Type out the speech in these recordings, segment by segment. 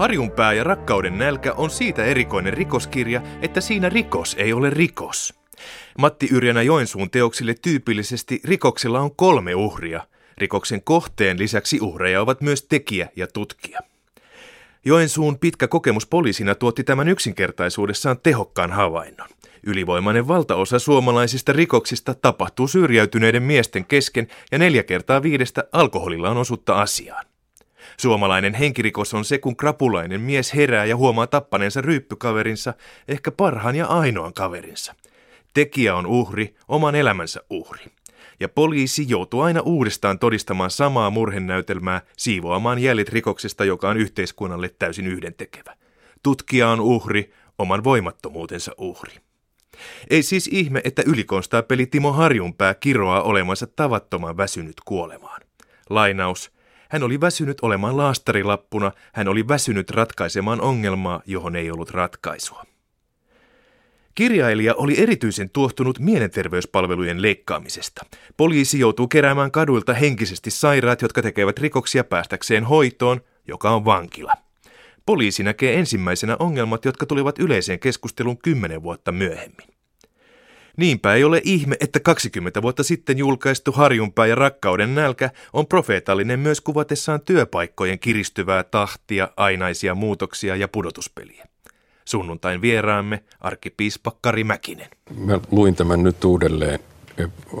Harjunpää ja rakkauden nälkä on siitä erikoinen rikoskirja, että siinä rikos ei ole rikos. Matti Yrjänä Joensuun teoksille tyypillisesti rikoksella on kolme uhria. Rikoksen kohteen lisäksi uhreja ovat myös tekijä ja tutkija. Joensuun pitkä kokemus poliisina tuotti tämän yksinkertaisuudessaan tehokkaan havainnon. Ylivoimainen valtaosa suomalaisista rikoksista tapahtuu syrjäytyneiden miesten kesken ja neljä kertaa viidestä alkoholilla on osuutta asiaan. Suomalainen henkirikos on se, kun krapulainen mies herää ja huomaa tappaneensa ryyppykaverinsa, ehkä parhaan ja ainoan kaverinsa. Tekijä on uhri, oman elämänsä uhri. Ja poliisi joutuu aina uudestaan todistamaan samaa murhenäytelmää, siivoamaan jäljet rikoksesta, joka on yhteiskunnalle täysin yhdentekevä. Tutkija on uhri, oman voimattomuutensa uhri. Ei siis ihme, että ylikonstaapeli Timo Harjunpää kiroaa olemansa tavattoman väsynyt kuolemaan. Lainaus. Hän oli väsynyt olemaan laastarilappuna, hän oli väsynyt ratkaisemaan ongelmaa, johon ei ollut ratkaisua. Kirjailija oli erityisen tuohtunut mielenterveyspalvelujen leikkaamisesta. Poliisi joutuu keräämään kaduilta henkisesti sairaat, jotka tekevät rikoksia päästäkseen hoitoon, joka on vankila. Poliisi näkee ensimmäisenä ongelmat, jotka tulivat yleiseen keskusteluun kymmenen vuotta myöhemmin. Niinpä ei ole ihme, että 20 vuotta sitten julkaistu Harjunpää ja rakkauden nälkä on profeetallinen myös kuvatessaan työpaikkojen kiristyvää tahtia, ainaisia muutoksia ja pudotuspeliä. Sunnuntain vieraamme arkipiispa Kari Mäkinen. Mä luin tämän nyt uudelleen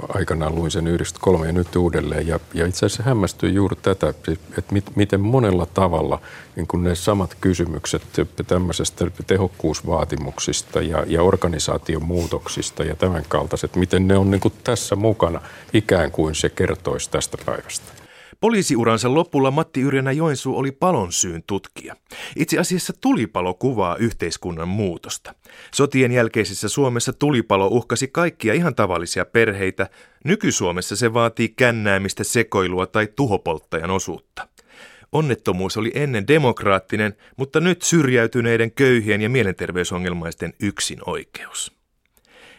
aikanaan luin sen 93 ja nyt uudelleen. Ja, ja itse asiassa hämmästyi juuri tätä, että mit, miten monella tavalla niin kun ne samat kysymykset tämmöisestä tehokkuusvaatimuksista ja, ja organisaation muutoksista ja tämän kaltaiset, miten ne on niin kuin tässä mukana ikään kuin se kertoisi tästä päivästä. Poliisiuransa lopulla Matti Yrjänä Joensuu oli palon syyn tutkija. Itse asiassa tulipalo kuvaa yhteiskunnan muutosta. Sotien jälkeisessä Suomessa tulipalo uhkasi kaikkia ihan tavallisia perheitä. Nyky-Suomessa se vaatii kännäämistä, sekoilua tai tuhopolttajan osuutta. Onnettomuus oli ennen demokraattinen, mutta nyt syrjäytyneiden köyhien ja mielenterveysongelmaisten yksin oikeus.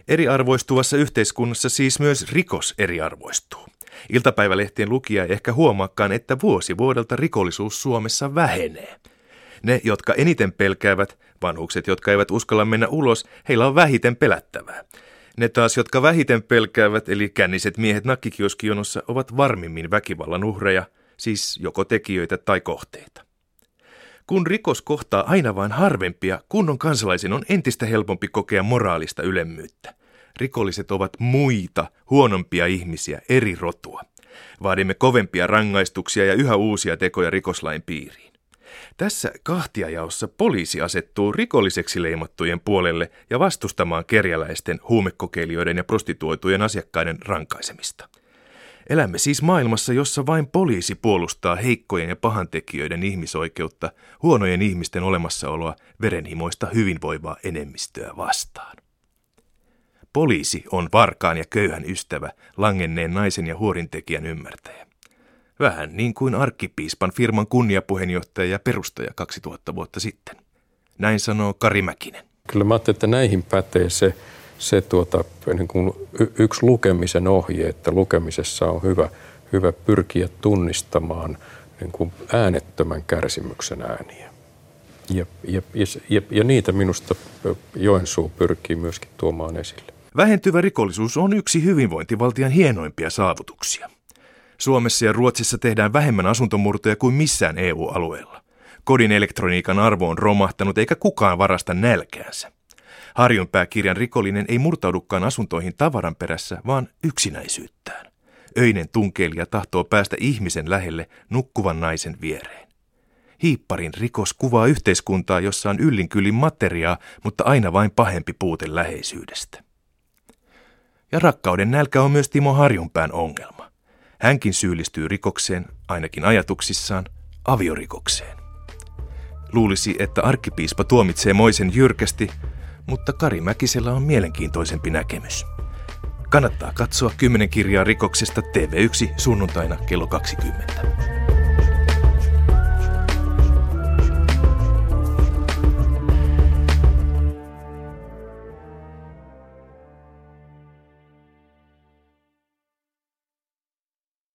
Eriarvoistuvassa yhteiskunnassa siis myös rikos eriarvoistuu. Iltapäivälehtien lukija ei ehkä huomaakaan, että vuosi vuodelta rikollisuus Suomessa vähenee. Ne, jotka eniten pelkäävät, vanhukset, jotka eivät uskalla mennä ulos, heillä on vähiten pelättävää. Ne taas, jotka vähiten pelkäävät, eli känniset miehet nakkikioskionossa, ovat varmimmin väkivallan uhreja, siis joko tekijöitä tai kohteita. Kun rikos kohtaa aina vain harvempia, kunnon kansalaisen on entistä helpompi kokea moraalista ylemmyyttä. Rikolliset ovat muita, huonompia ihmisiä, eri rotua. Vaadimme kovempia rangaistuksia ja yhä uusia tekoja rikoslain piiriin. Tässä kahtiajaossa poliisi asettuu rikolliseksi leimattujen puolelle ja vastustamaan kerjäläisten, huumekokeilijoiden ja prostituoitujen asiakkaiden rankaisemista. Elämme siis maailmassa, jossa vain poliisi puolustaa heikkojen ja pahantekijöiden ihmisoikeutta, huonojen ihmisten olemassaoloa verenhimoista hyvinvoivaa enemmistöä vastaan. Poliisi on varkaan ja köyhän ystävä, langenneen naisen ja huorintekijän ymmärtäjä. Vähän niin kuin arkkipiispan firman kunniapuheenjohtaja ja perustaja 2000 vuotta sitten. Näin sanoo Kari Mäkinen. Kyllä mä ajattelin, että näihin pätee se, se tuota, niin kuin yksi lukemisen ohje, että lukemisessa on hyvä, hyvä pyrkiä tunnistamaan niin kuin äänettömän kärsimyksen ääniä. Ja, ja, ja, ja niitä minusta Joensuu pyrkii myöskin tuomaan esille. Vähentyvä rikollisuus on yksi hyvinvointivaltion hienoimpia saavutuksia. Suomessa ja Ruotsissa tehdään vähemmän asuntomurtoja kuin missään EU-alueella. Kodin elektroniikan arvo on romahtanut eikä kukaan varasta nälkäänsä. Harjunpääkirjan rikollinen ei murtaudukaan asuntoihin tavaran perässä, vaan yksinäisyyttään. Öinen tunkeilija tahtoo päästä ihmisen lähelle nukkuvan naisen viereen. Hiipparin rikos kuvaa yhteiskuntaa, jossa on yllinkyllin materiaa, mutta aina vain pahempi puute läheisyydestä. Ja rakkauden nälkä on myös Timo Harjunpään ongelma. Hänkin syyllistyy rikokseen, ainakin ajatuksissaan, aviorikokseen. Luulisi, että arkkipiispa tuomitsee moisen jyrkästi, mutta Kari Mäkisellä on mielenkiintoisempi näkemys. Kannattaa katsoa kymmenen kirjaa rikoksesta TV1 sunnuntaina kello 20.